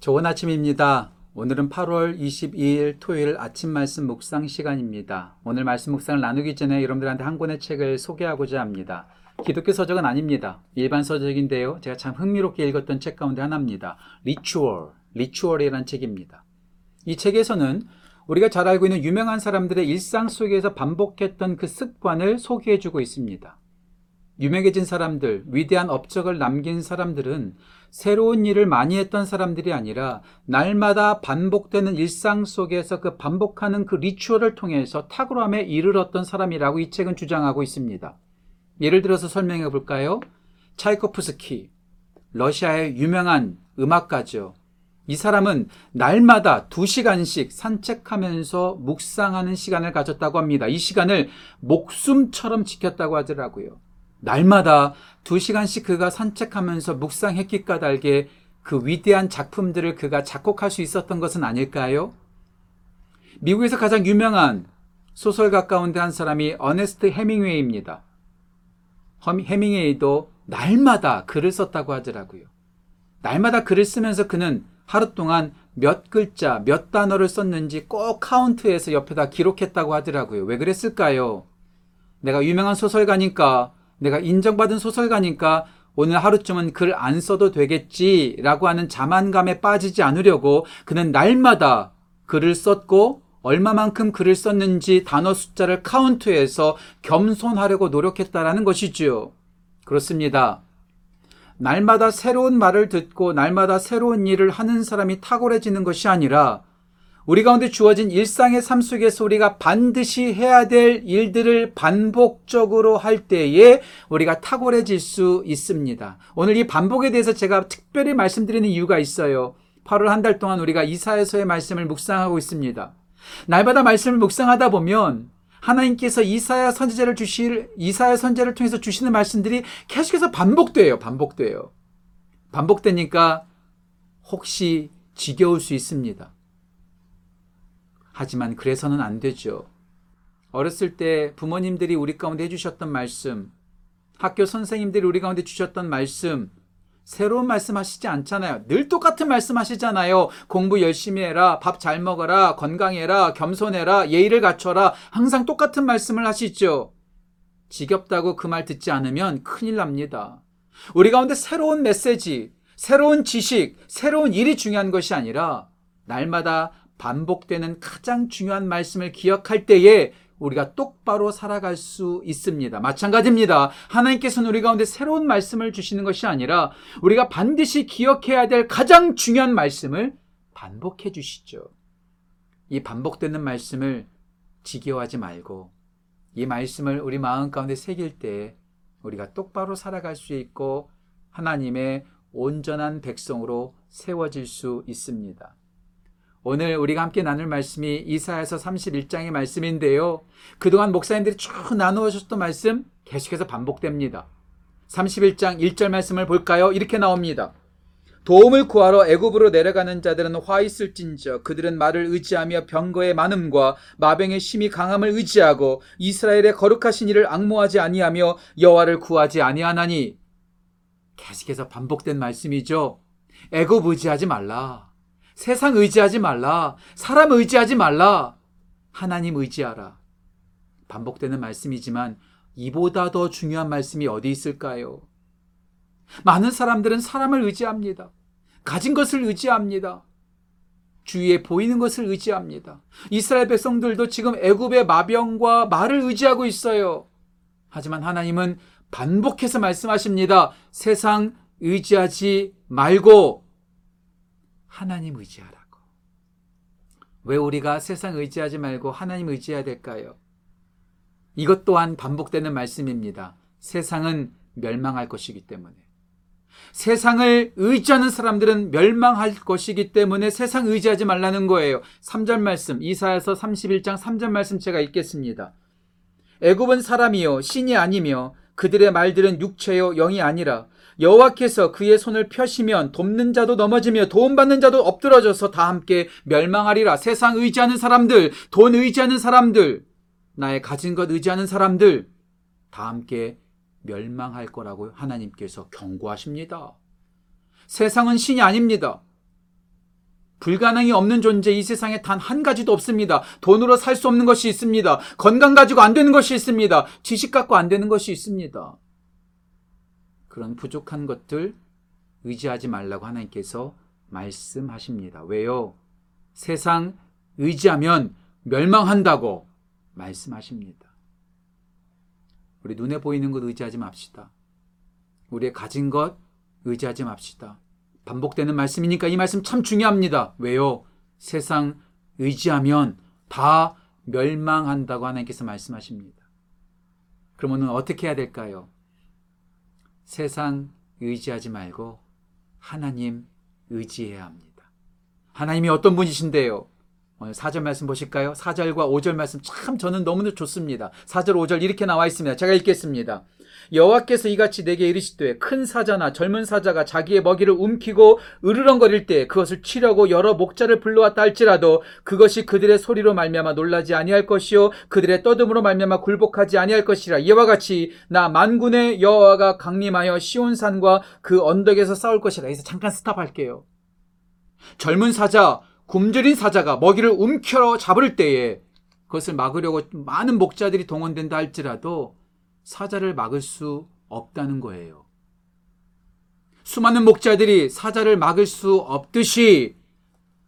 좋은 아침입니다. 오늘은 8월 22일 토요일 아침 말씀 묵상 시간입니다. 오늘 말씀 묵상을 나누기 전에 여러분들한테 한 권의 책을 소개하고자 합니다. 기독교 서적은 아닙니다. 일반 서적인데요. 제가 참 흥미롭게 읽었던 책 가운데 하나입니다. Ritual, Ritual이라는 책입니다. 이 책에서는 우리가 잘 알고 있는 유명한 사람들의 일상 속에서 반복했던 그 습관을 소개해주고 있습니다. 유명해진 사람들, 위대한 업적을 남긴 사람들은 새로운 일을 많이 했던 사람들이 아니라 날마다 반복되는 일상 속에서 그 반복하는 그 리추얼을 통해서 탁월함에 이르렀던 사람이라고 이 책은 주장하고 있습니다. 예를 들어서 설명해 볼까요? 차이코프스키, 러시아의 유명한 음악가죠. 이 사람은 날마다 두 시간씩 산책하면서 묵상하는 시간을 가졌다고 합니다. 이 시간을 목숨처럼 지켰다고 하더라고요. 날마다 두 시간씩 그가 산책하면서 묵상했기 까닭에 그 위대한 작품들을 그가 작곡할 수 있었던 것은 아닐까요? 미국에서 가장 유명한 소설가 가운데 한 사람이 어네스트 해밍웨이입니다. 해밍웨이도 날마다 글을 썼다고 하더라고요. 날마다 글을 쓰면서 그는 하루 동안 몇 글자, 몇 단어를 썼는지 꼭 카운트해서 옆에다 기록했다고 하더라고요. 왜 그랬을까요? 내가 유명한 소설가니까, 내가 인정받은 소설가니까 오늘 하루쯤은 글 안 써도 되겠지라고 하는 자만감에 빠지지 않으려고 그는 날마다 글을 썼고 얼마만큼 글을 썼는지 단어 숫자를 카운트해서 겸손하려고 노력했다라는 것이지요. 그렇습니다. 날마다 새로운 말을 듣고 날마다 새로운 일을 하는 사람이 탁월해지는 것이 아니라 우리 가운데 주어진 일상의 삶 속에서 우리가 반드시 해야 될 일들을 반복적으로 할 때에 우리가 탁월해질 수 있습니다. 오늘 이 반복에 대해서 제가 특별히 말씀드리는 이유가 있어요. 8월 한 달 동안 우리가 이사에서의 말씀을 묵상하고 있습니다. 날마다 말씀을 묵상하다 보면 하나님께서 이사야 선지자를 주실 이사야 선지자를 통해서 주시는 말씀들이 계속해서 반복돼요. 반복돼요. 반복되니까 혹시 지겨울 수 있습니다. 하지만 그래서는 안 되죠. 어렸을 때 부모님들이 우리 가운데 해주셨던 말씀, 학교 선생님들이 우리 가운데 주셨던 말씀, 새로운 말씀 하시지 않잖아요. 늘 똑같은 말씀 하시잖아요. 공부 열심히 해라, 밥 잘 먹어라, 건강해라, 겸손해라, 예의를 갖춰라. 항상 똑같은 말씀을 하시죠. 지겹다고 그 말 듣지 않으면 큰일 납니다. 우리 가운데 새로운 메시지, 새로운 지식, 새로운 일이 중요한 것이 아니라 날마다 반복되는 가장 중요한 말씀을 기억할 때에 우리가 똑바로 살아갈 수 있습니다. 마찬가지입니다. 하나님께서는 우리 가운데 새로운 말씀을 주시는 것이 아니라 우리가 반드시 기억해야 될 가장 중요한 말씀을 반복해 주시죠. 이 반복되는 말씀을 지겨워하지 말고 이 말씀을 우리 마음 가운데 새길 때 우리가 똑바로 살아갈 수 있고 하나님의 온전한 백성으로 세워질 수 있습니다. 오늘 우리가 함께 나눌 말씀이 이사에서 31장의 말씀인데요. 그동안 목사님들이 쭉 나누어 주셨던 말씀 계속해서 반복됩니다. 31장 1절 말씀을 볼까요? 이렇게 나옵니다. 도움을 구하러 애굽으로 내려가는 자들은 화 있을진저 그들은 말을 의지하며 병거의 많음과 마병의 심히 강함을 의지하고 이스라엘의 거룩하신 이를 악모하지 아니하며 여호와를 구하지 아니하나니 계속해서 반복된 말씀이죠. 애굽 의지하지 말라. 세상 의지하지 말라. 사람 의지하지 말라. 하나님 의지하라. 반복되는 말씀이지만 이보다 더 중요한 말씀이 어디 있을까요? 많은 사람들은 사람을 의지합니다. 가진 것을 의지합니다. 주위에 보이는 것을 의지합니다. 이스라엘 백성들도 지금 애굽의 마병과 말을 의지하고 있어요. 하지만 하나님은 반복해서 말씀하십니다. 세상 의지하지 말고 하나님 의지하라고. 왜 우리가 세상 의지하지 말고 하나님 의지해야 될까요? 이것 또한 반복되는 말씀입니다. 세상은 멸망할 것이기 때문에. 세상을 의지하는 사람들은 멸망할 것이기 때문에 세상 의지하지 말라는 거예요. 3절 말씀, 이사야서 31장 3절 말씀 제가 읽겠습니다. 애굽은 사람이요 신이 아니며 그들의 말들은 육체요 영이 아니라 여호와께서 그의 손을 펴시면 돕는 자도 넘어지며 도움받는 자도 엎드러져서 다 함께 멸망하리라. 세상 의지하는 사람들, 돈 의지하는 사람들, 나의 가진 것 의지하는 사람들 다 함께 멸망할 거라고 하나님께서 경고하십니다. 세상은 신이 아닙니다. 불가능이 없는 존재 이 세상에 단 한 가지도 없습니다. 돈으로 살 수 없는 것이 있습니다. 건강 가지고 안 되는 것이 있습니다. 지식 갖고 안 되는 것이 있습니다. 그런 부족한 것들 의지하지 말라고 하나님께서 말씀하십니다. 왜요? 세상 의지하면 멸망한다고 말씀하십니다. 우리 눈에 보이는 것 의지하지 맙시다. 우리의 가진 것 의지하지 맙시다. 반복되는 말씀이니까 이 말씀 참 중요합니다. 왜요? 세상 의지하면 다 멸망한다고 하나님께서 말씀하십니다. 그러면 어떻게 해야 될까요? 세상 의지하지 말고 하나님 의지해야 합니다. 하나님이 어떤 분이신데요? 오늘 4절 말씀 보실까요? 4절과 5절 말씀 참 저는 너무나 좋습니다. 4절, 5절 이렇게 나와 있습니다. 제가 읽겠습니다. 여호와께서 이같이 내게 이르시되 큰 사자나 젊은 사자가 자기의 먹이를 움키고 으르렁거릴 때 그것을 치려고 여러 목자를 불러왔다 할지라도 그것이 그들의 소리로 말미암아 놀라지 아니할 것이요 그들의 떠듬으로 말미암아 굴복하지 아니할 것이라 이와 같이 나 만군의 여호와가 강림하여 시온산과 그 언덕에서 싸울 것이라 여기서 잠깐 스탑할게요 젊은 사자 굶주린 사자가 먹이를 움켜러 잡을 때에 그것을 막으려고 많은 목자들이 동원된다 할지라도 사자를 막을 수 없다는 거예요. 수많은 목자들이 사자를 막을 수 없듯이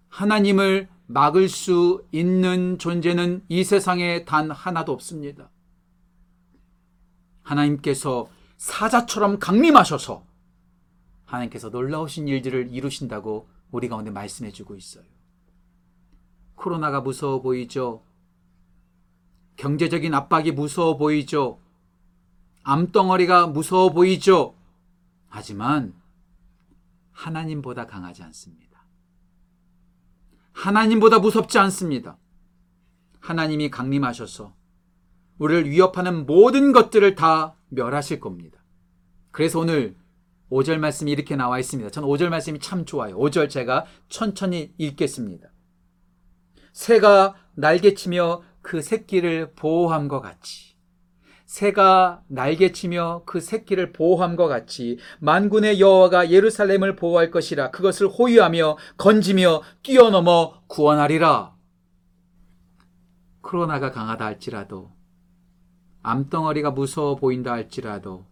하나님을 막을 수 있는 존재는 이 세상에 단 하나도 없습니다. 하나님께서 사자처럼 강림하셔서 하나님께서 놀라우신 일들을 이루신다고 우리 가운데 말씀해 주고 있어요. 코로나가 무서워 보이죠? 경제적인 압박이 무서워 보이죠? 암덩어리가 무서워 보이죠? 하지만 하나님보다 강하지 않습니다. 하나님보다 무섭지 않습니다. 하나님이 강림하셔서 우리를 위협하는 모든 것들을 다 멸하실 겁니다. 그래서 오늘 5절 말씀이 이렇게 나와 있습니다. 전 5절 말씀이 참 좋아요. 5절 제가 천천히 읽겠습니다. 새가 날개치며 그 새끼를 보호함과 같이 새가 날개치며 그 새끼를 보호함과 같이 만군의 여호와가 예루살렘을 보호할 것이라 그것을 호위하며 건지며 뛰어넘어 구원하리라. 코로나가 강하다 할지라도 암덩어리가 무서워 보인다 할지라도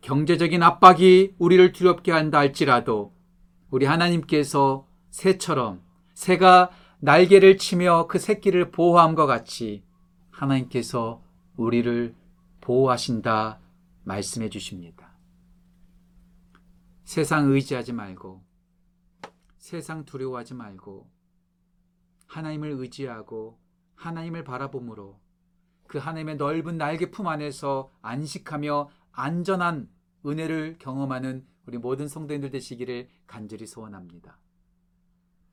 경제적인 압박이 우리를 두렵게 한다 할지라도 우리 하나님께서 새처럼 새가 날개를 치며 그 새끼를 보호함과 같이 하나님께서 우리를 보호하신다 말씀해 주십니다. 세상 의지하지 말고 세상 두려워하지 말고 하나님을 의지하고 하나님을 바라봄으로 그 하나님의 넓은 날개 품 안에서 안식하며 안전한 은혜를 경험하는 우리 모든 성도님들 되시기를 간절히 소원합니다.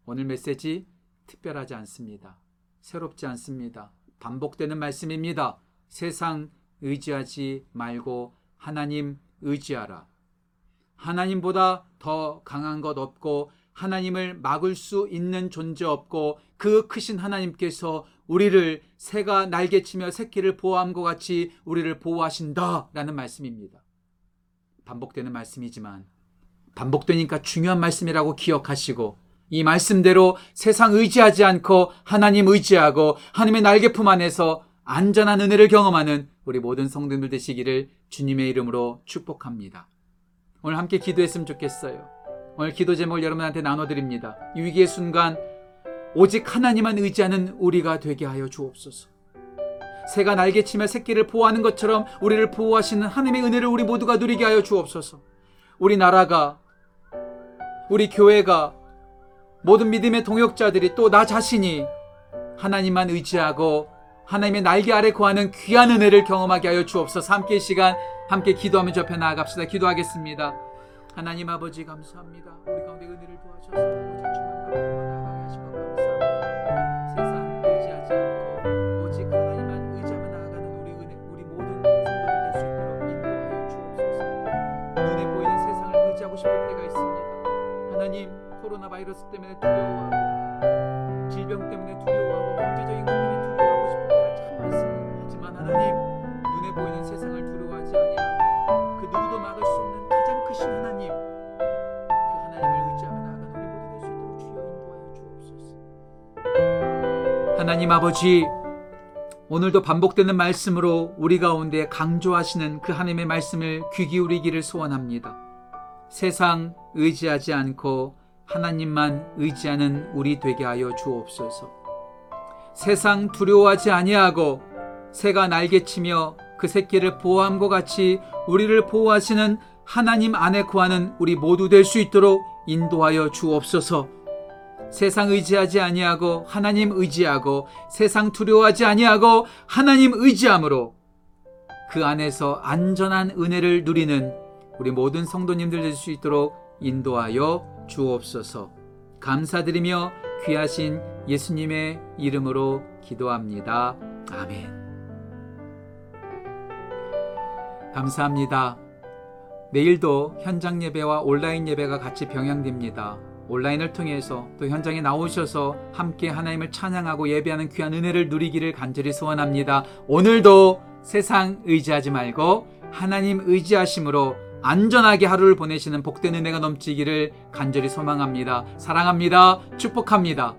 오늘 메시지 특별하지 않습니다. 새롭지 않습니다. 반복되는 말씀입니다. 세상 의지하지 말고 하나님 의지하라. 하나님보다 더 강한 것 없고 하나님을 막을 수 있는 존재 없고 그 크신 하나님께서 우리를 새가 날개치며 새끼를 보호함과 같이 우리를 보호하신다라는 말씀입니다. 반복되는 말씀이지만 반복되니까 중요한 말씀이라고 기억하시고 이 말씀대로 세상 의지하지 않고 하나님 의지하고 하나님의 날개품 안에서 안전한 은혜를 경험하는 우리 모든 성도들 되시기를 주님의 이름으로 축복합니다. 오늘 함께 기도했으면 좋겠어요. 오늘 기도 제목을 여러분한테 나눠드립니다. 이 위기의 순간 오직 하나님만 의지하는 우리가 되게 하여 주옵소서. 새가 날개치며 새끼를 보호하는 것처럼 우리를 보호하시는 하나님의 은혜를 우리 모두가 누리게 하여 주옵소서. 우리 나라가 우리 교회가 모든 믿음의 동역자들이 또 나 자신이 하나님만 의지하고 하나님의 날개 아래 구하는 귀한 은혜를 경험하게 하여 주옵소서. 함께 시간 함께 기도하며 접해 나아갑시다. 기도하겠습니다. 하나님 아버지 감사합니다. 우리 가운데 은혜를 도와주셔서 바이러스 때문에 두려워하고 질병 때문에 두려워하고 경제적인 것 때문에 두려워하고 싶을 때가 참 많습니다. 하지만 하나님 눈에 보이는 세상을 두려워하지 아니하고 그 누구도 막을 수 없는 가장 크신 하나님 그 하나님을 의지하며 나아가는 우리 모두 될수 있도록 주여 인도하여 하나님 아버지, 오늘도 반복되는 말씀으로 우리 가운데 강조하시는 그 하나님의 말씀을 귀 기울이기를 소원합니다. 세상 의지하지 않고 하나님만 의지하는 우리 되게 하여 주옵소서. 세상 두려워하지 아니하고 새가 날개치며 그 새끼를 보호함과 같이 우리를 보호하시는 하나님 안에 구하는 우리 모두 될 수 있도록 인도하여 주옵소서. 세상 의지하지 아니하고 하나님 의지하고 세상 두려워하지 아니하고 하나님 의지함으로 그 안에서 안전한 은혜를 누리는 우리 모든 성도님들 될 수 있도록 인도하여 주옵소서. 감사드리며 귀하신 예수님의 이름으로 기도합니다. 아멘. 감사합니다. 내일도 현장 예배와 온라인 예배가 같이 병행됩니다. 온라인을 통해서 또 현장에 나오셔서 함께 하나님을 찬양하고 예배하는 귀한 은혜를 누리기를 간절히 소원합니다. 오늘도 세상 의지하지 말고 하나님 의지하심으로 안전하게 하루를 보내시는 복된 은혜가 넘치기를 간절히 소망합니다. 사랑합니다. 축복합니다.